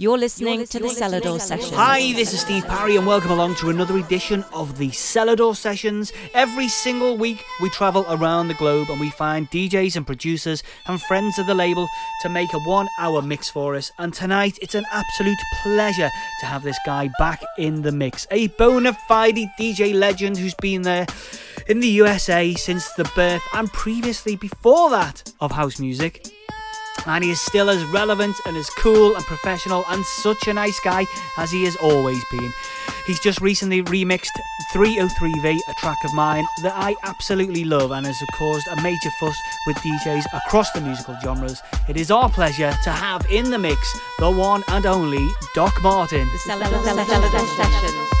You're listening to the Selador Sessions. Hi, this is Steve Parry, and welcome along to another edition of the Selador Sessions. Every single week, we travel around the globe and we find DJs and producers and friends of the label to make a one hour mix for us. And tonight, it's an absolute pleasure to have this guy back in the mix. A bona fide DJ legend who's been there in the USA since the birth and previously before that of house music and he is still as relevant and as cool and professional and such a nice guy as he has always been. He's just recently remixed 303V, a track of mine that I absolutely love and has caused a major fuss with DJs across the musical genres. It is our pleasure to have in the mix the one and only Doc Martin. The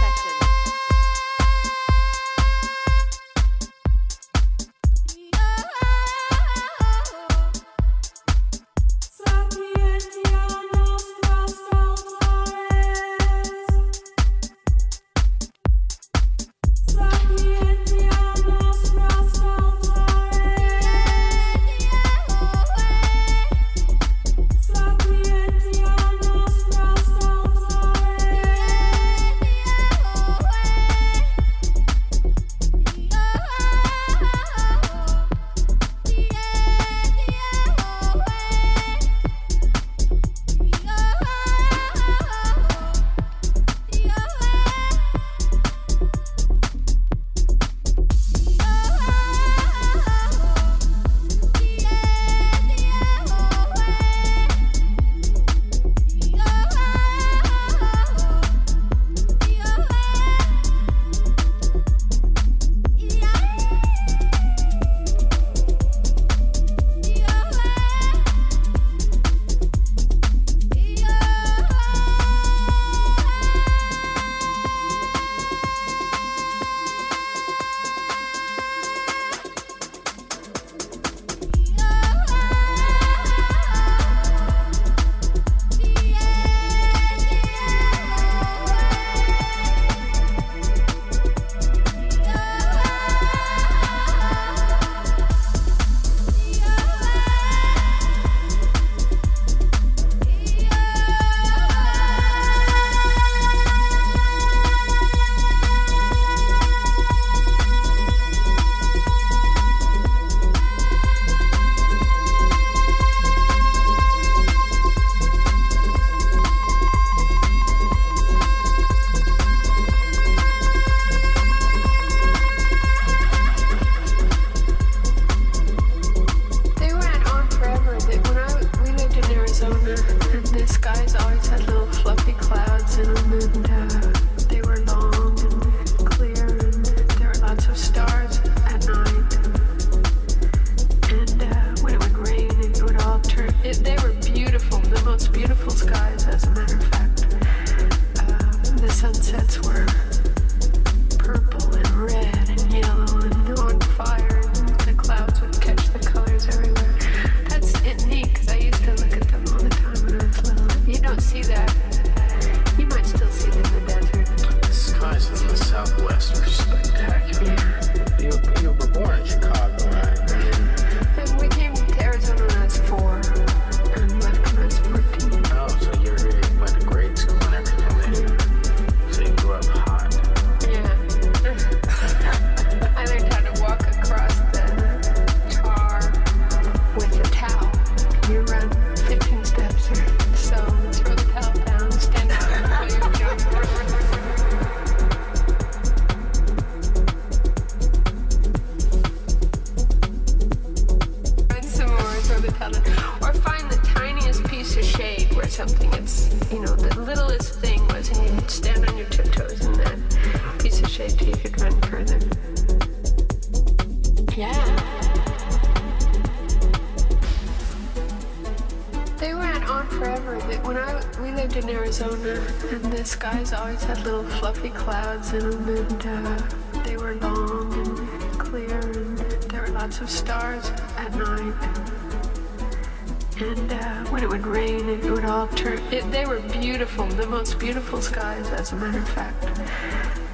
Celador skies, as a matter of fact.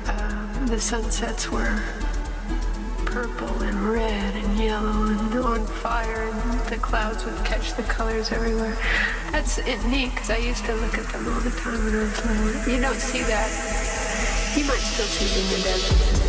Um, the sunsets were purple and red and yellow and on fire, and the clouds would catch the colors everywhere. That's it, neat because I used to look at them all the time when I was little. You don't see that. You might still see them in the desert.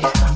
yeah.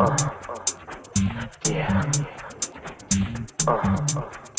Uh, uh, yeah. Uh, uh.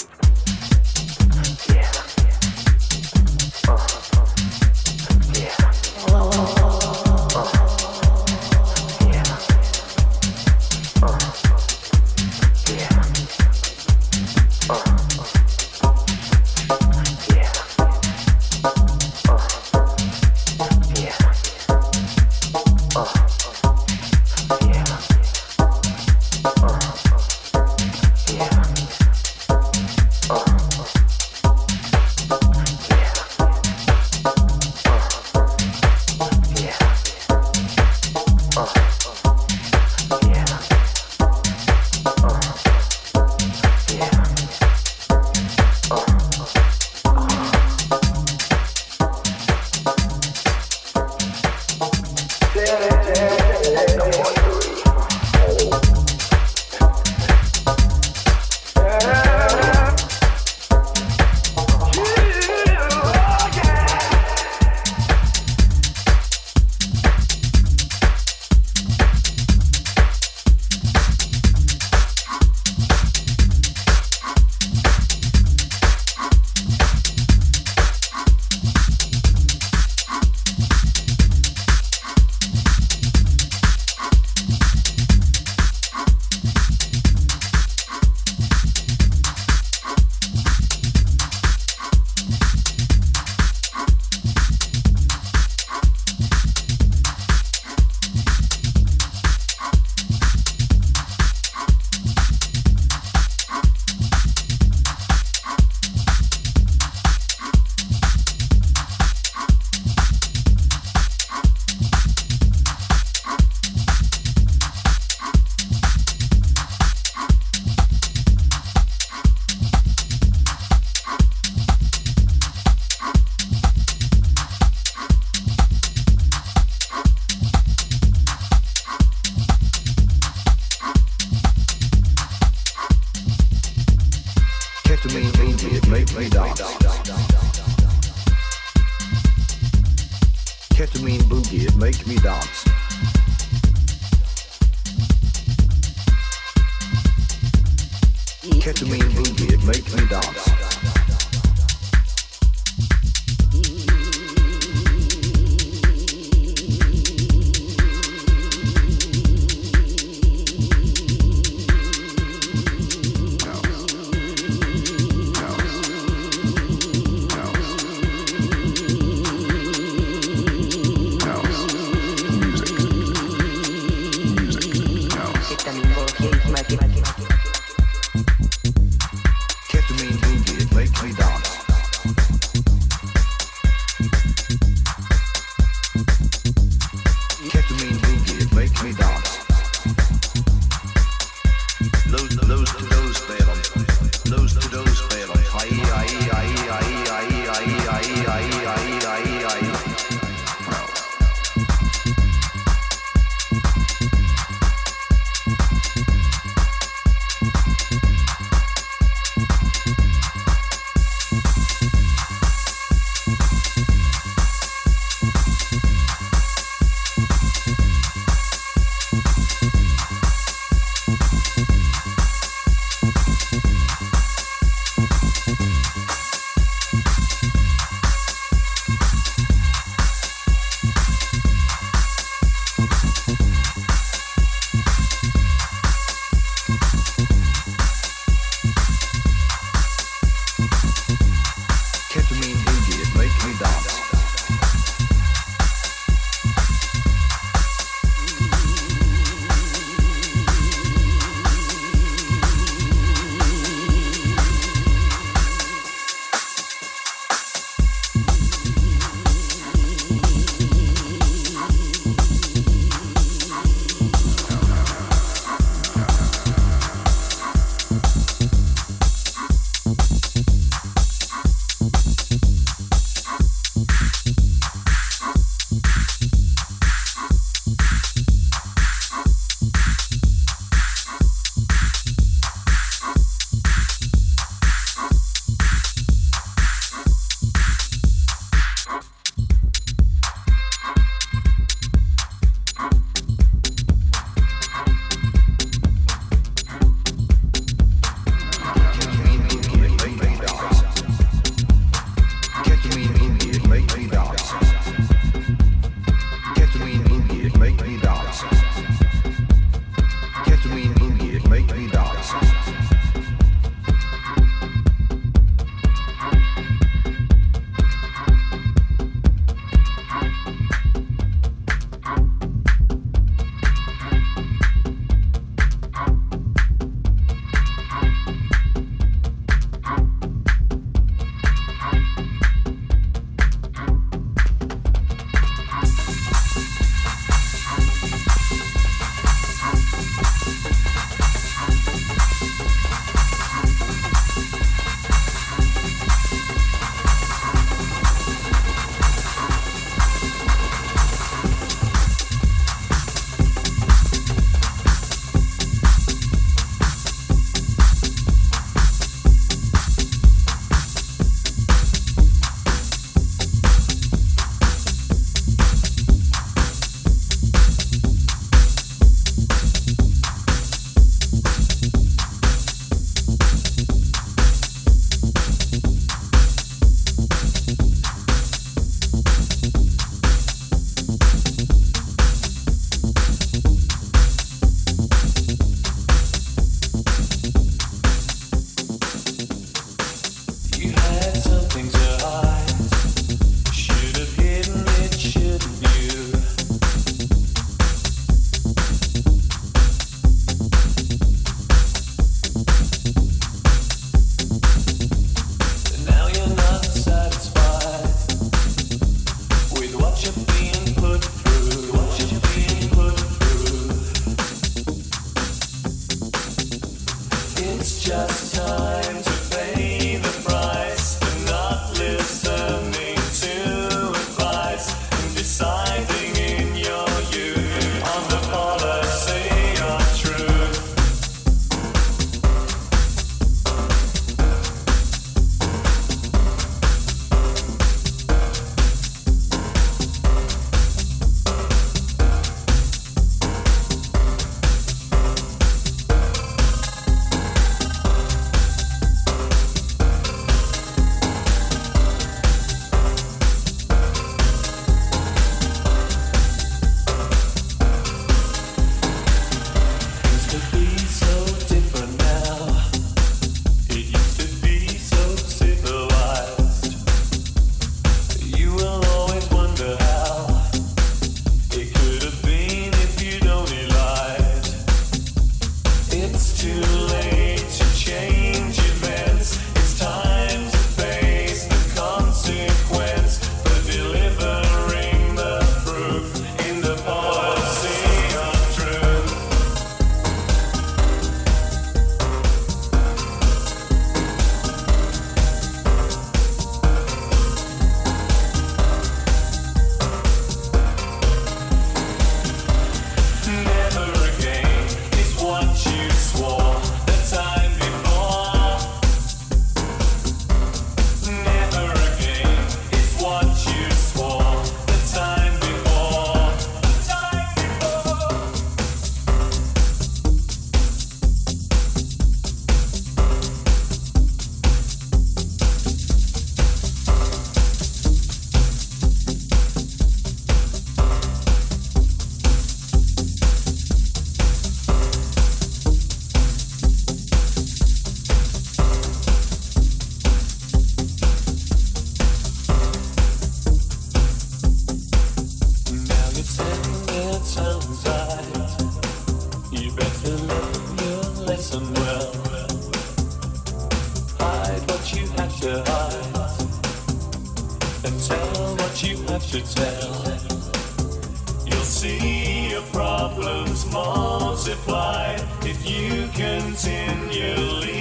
multiply if you continually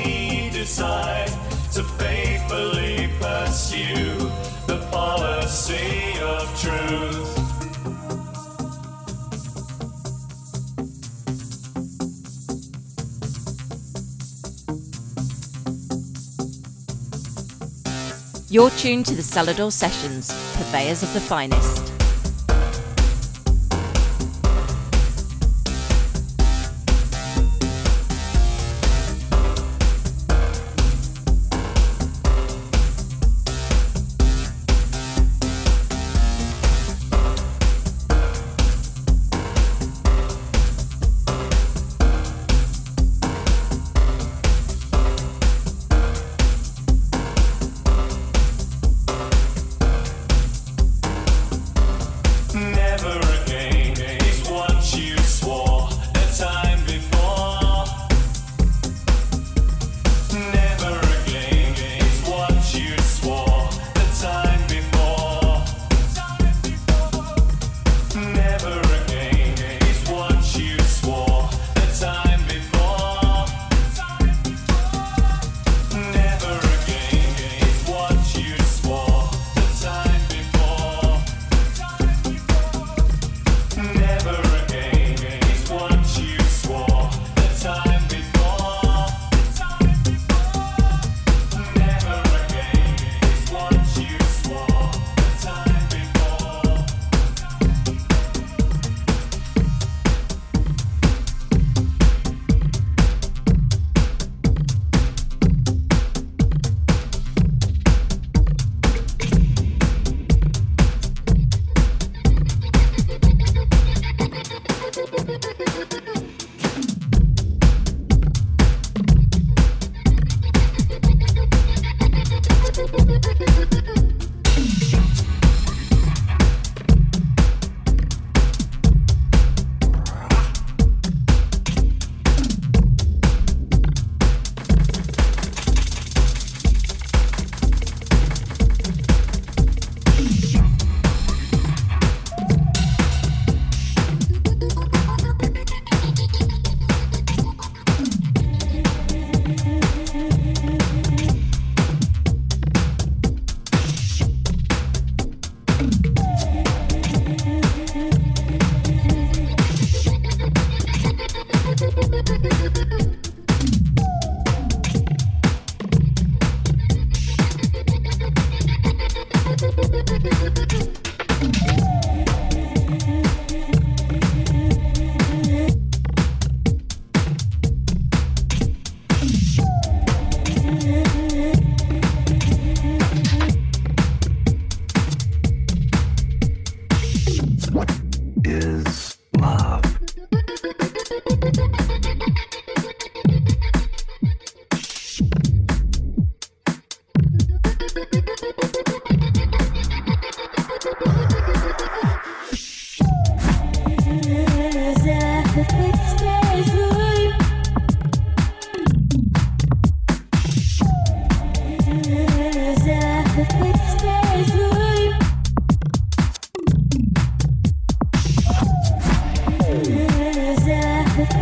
decide to faithfully pursue the policy of truth. You're tuned to the Selador Sessions, purveyors of the finest.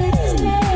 it is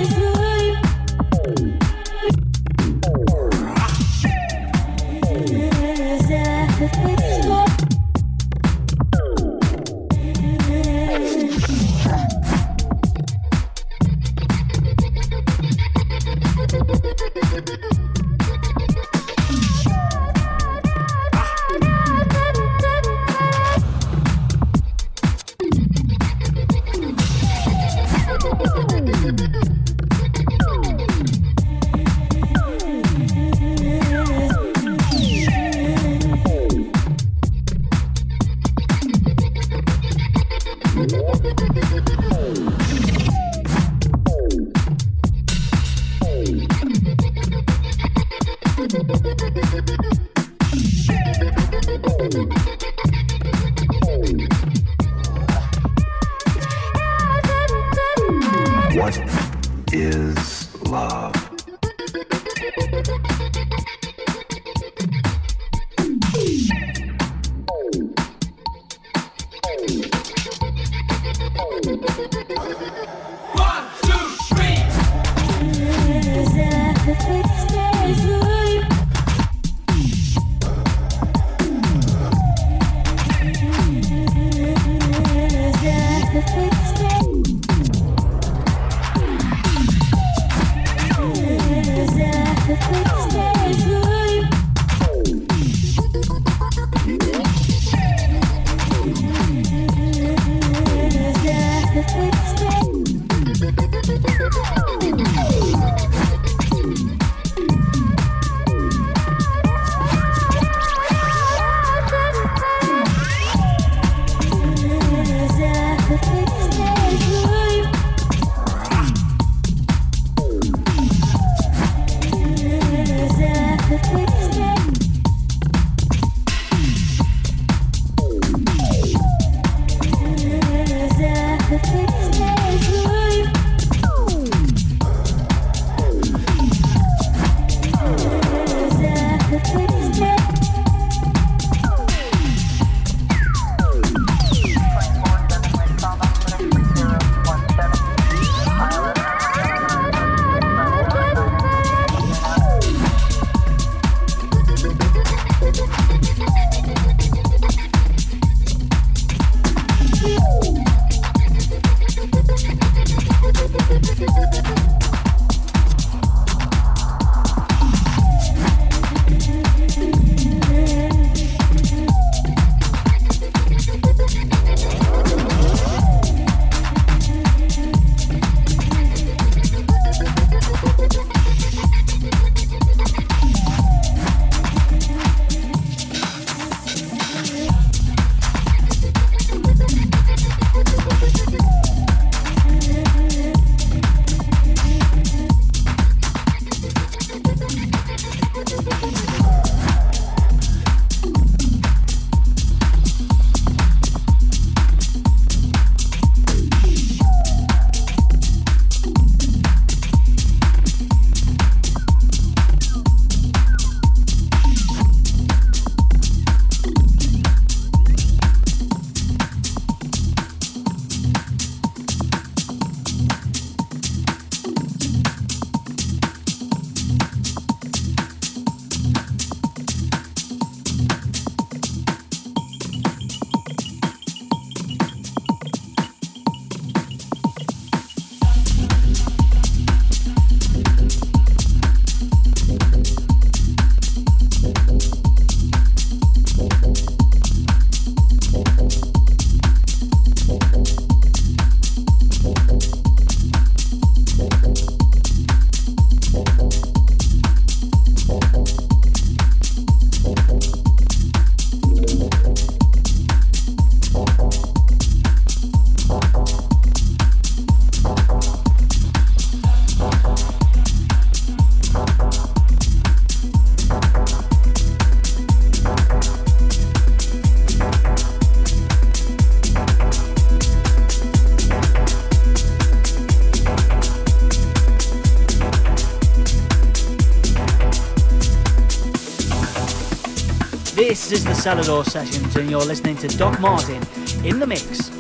Selador Sessions, and you're listening to Doc Martin in the mix.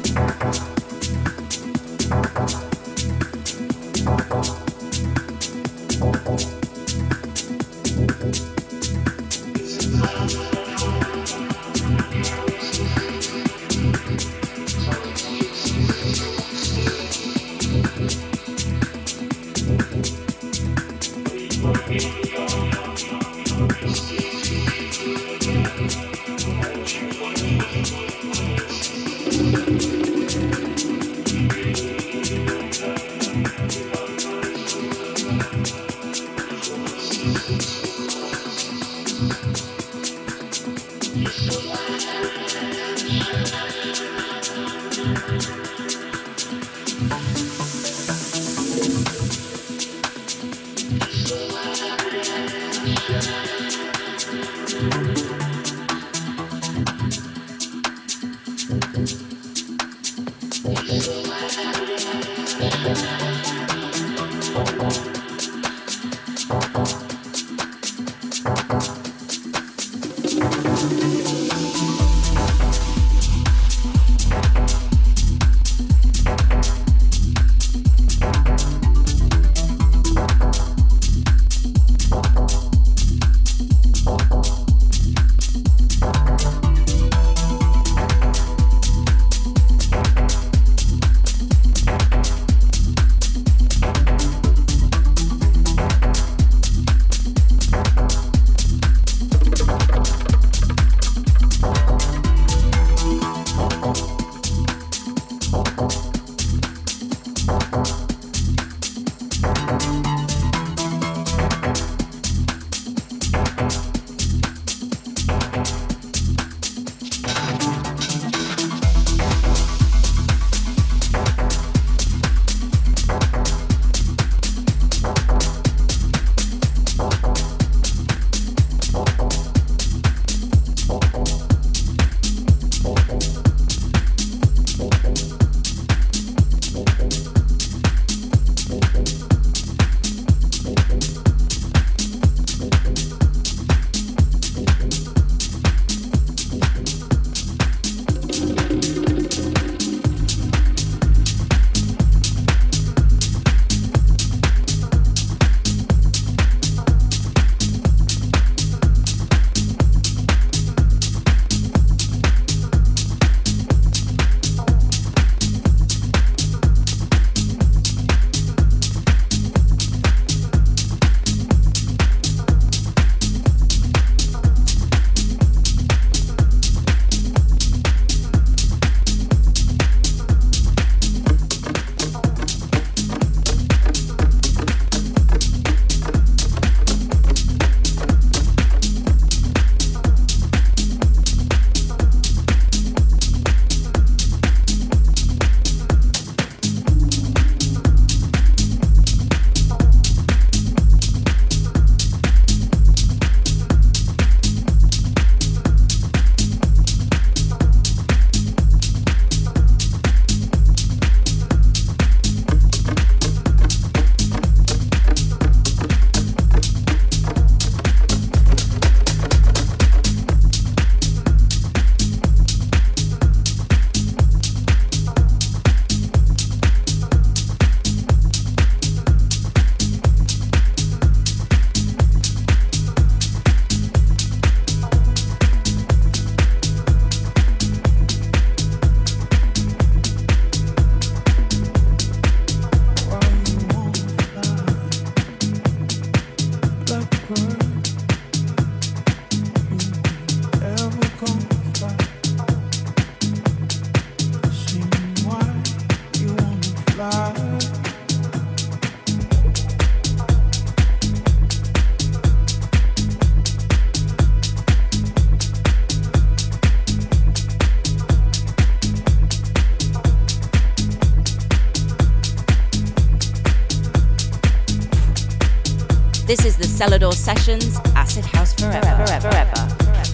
Selador Sessions, Acid House Forever. forever, forever.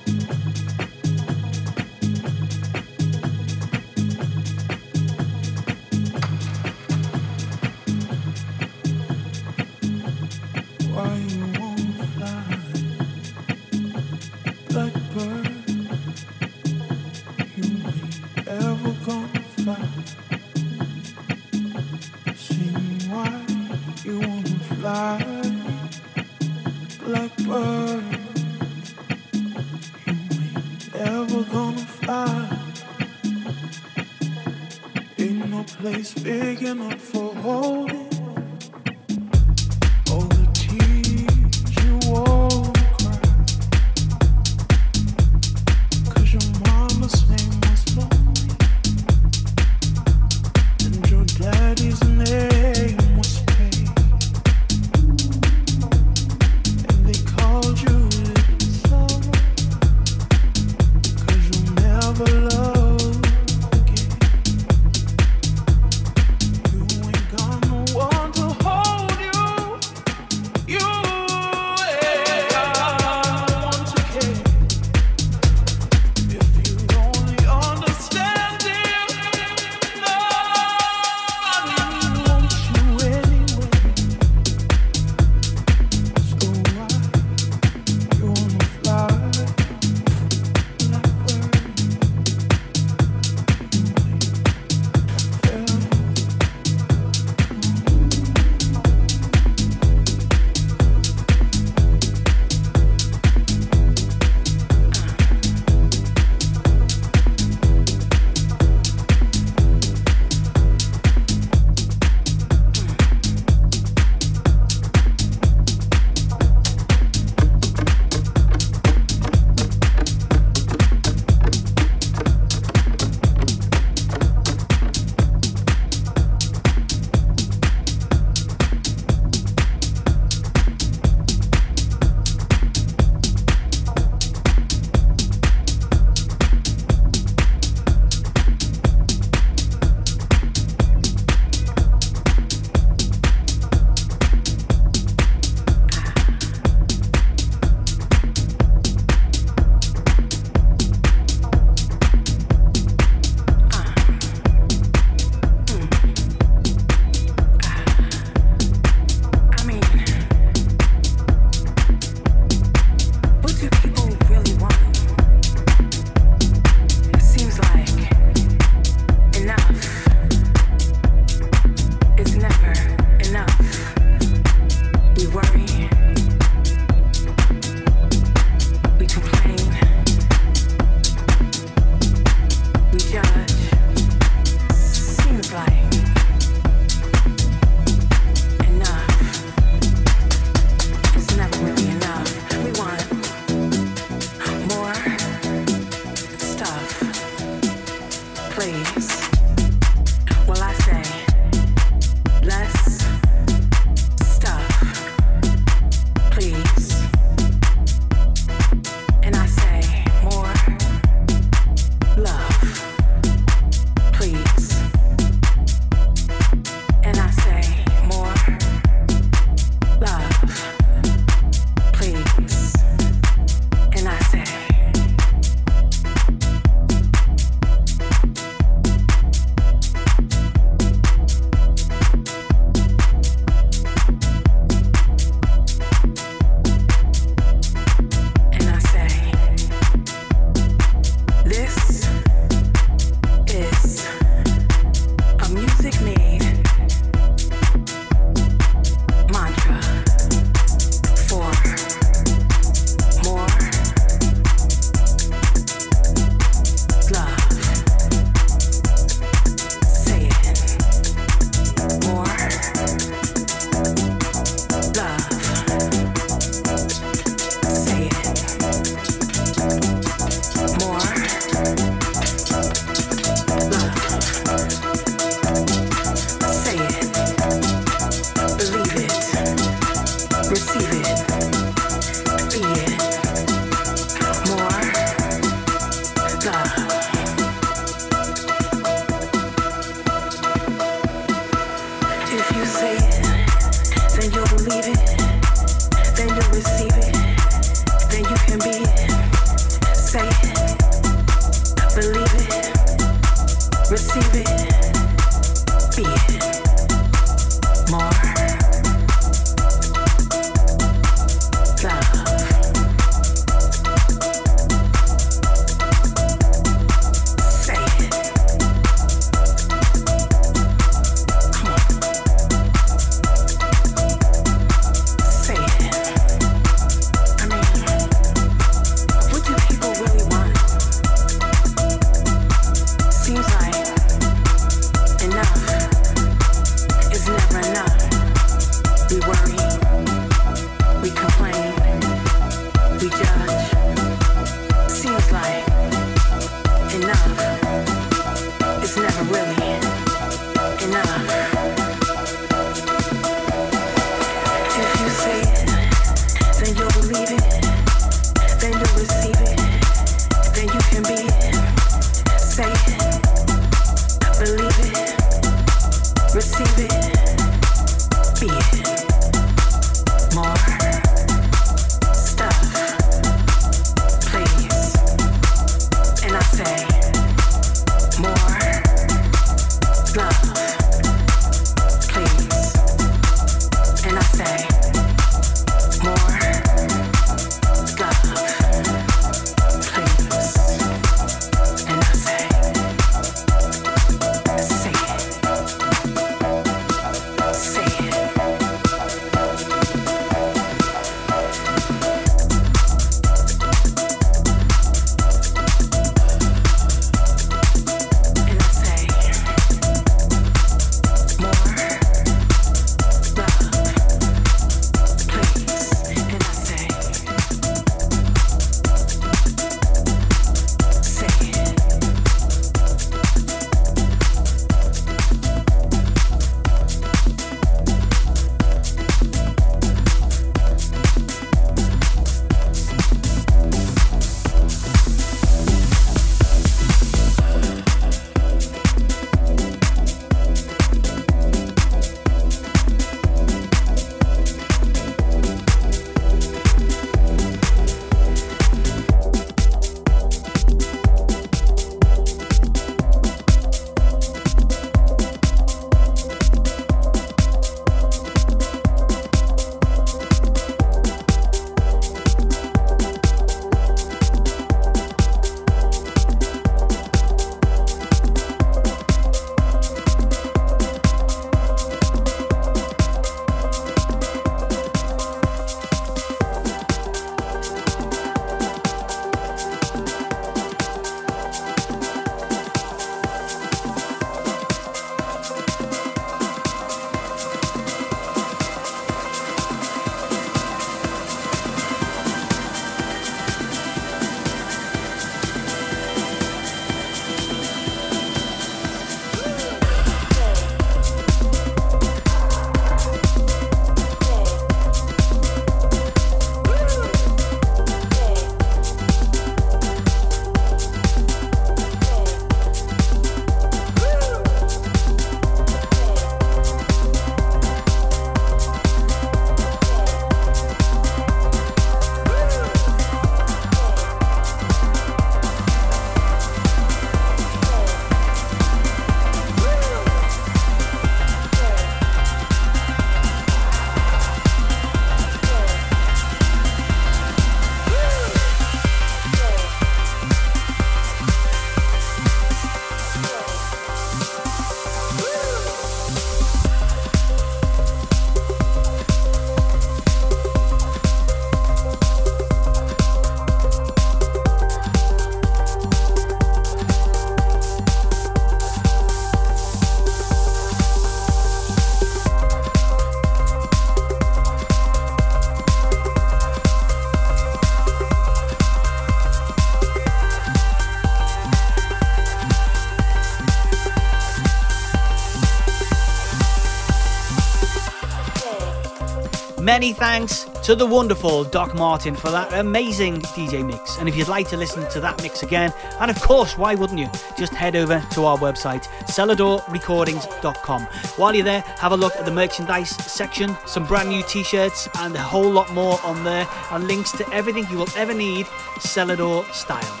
Many thanks to the wonderful Doc Martin for that amazing DJ mix. And if you'd like to listen to that mix again, and of course, why wouldn't you? Just head over to our website, seladorrecordings.com. While you're there, have a look at the merchandise section, some brand new t shirts, and a whole lot more on there, and links to everything you will ever need Selador style.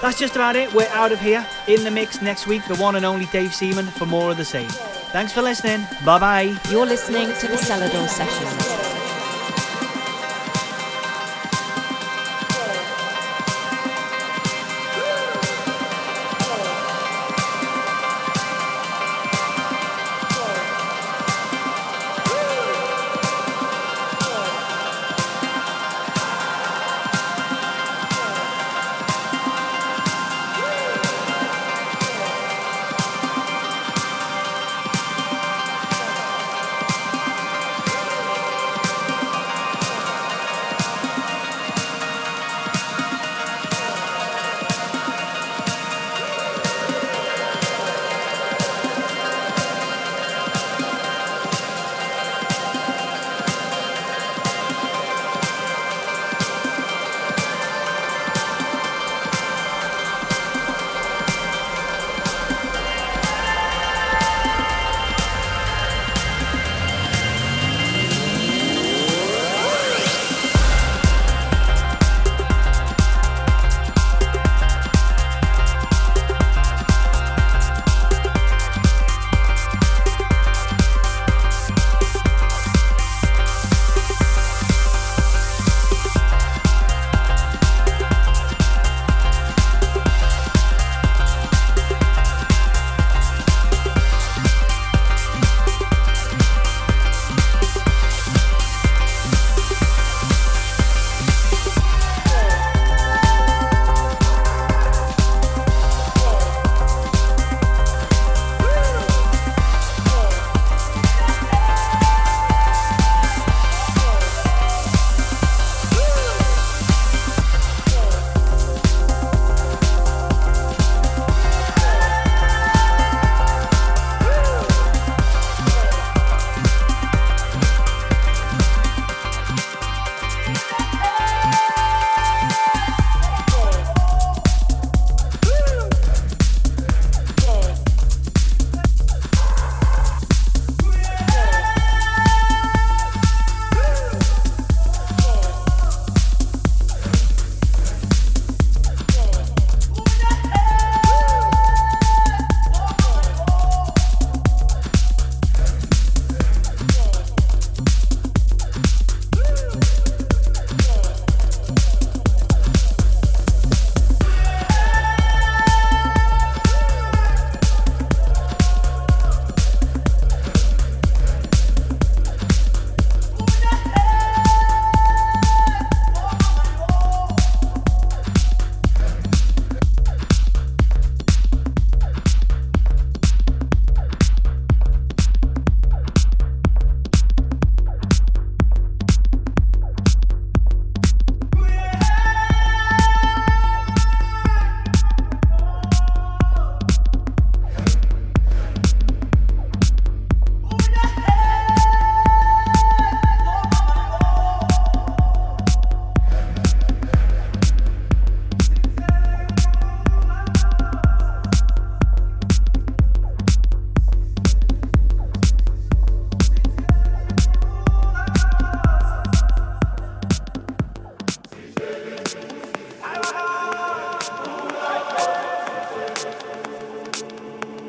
That's just about it. We're out of here. In the mix next week, the one and only Dave Seaman for more of the same. Thanks for listening. Bye bye. You're listening to the Selador Sessions.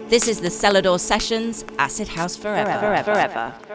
This is the Selador Sessions Acid House Forever. Forever, forever, forever.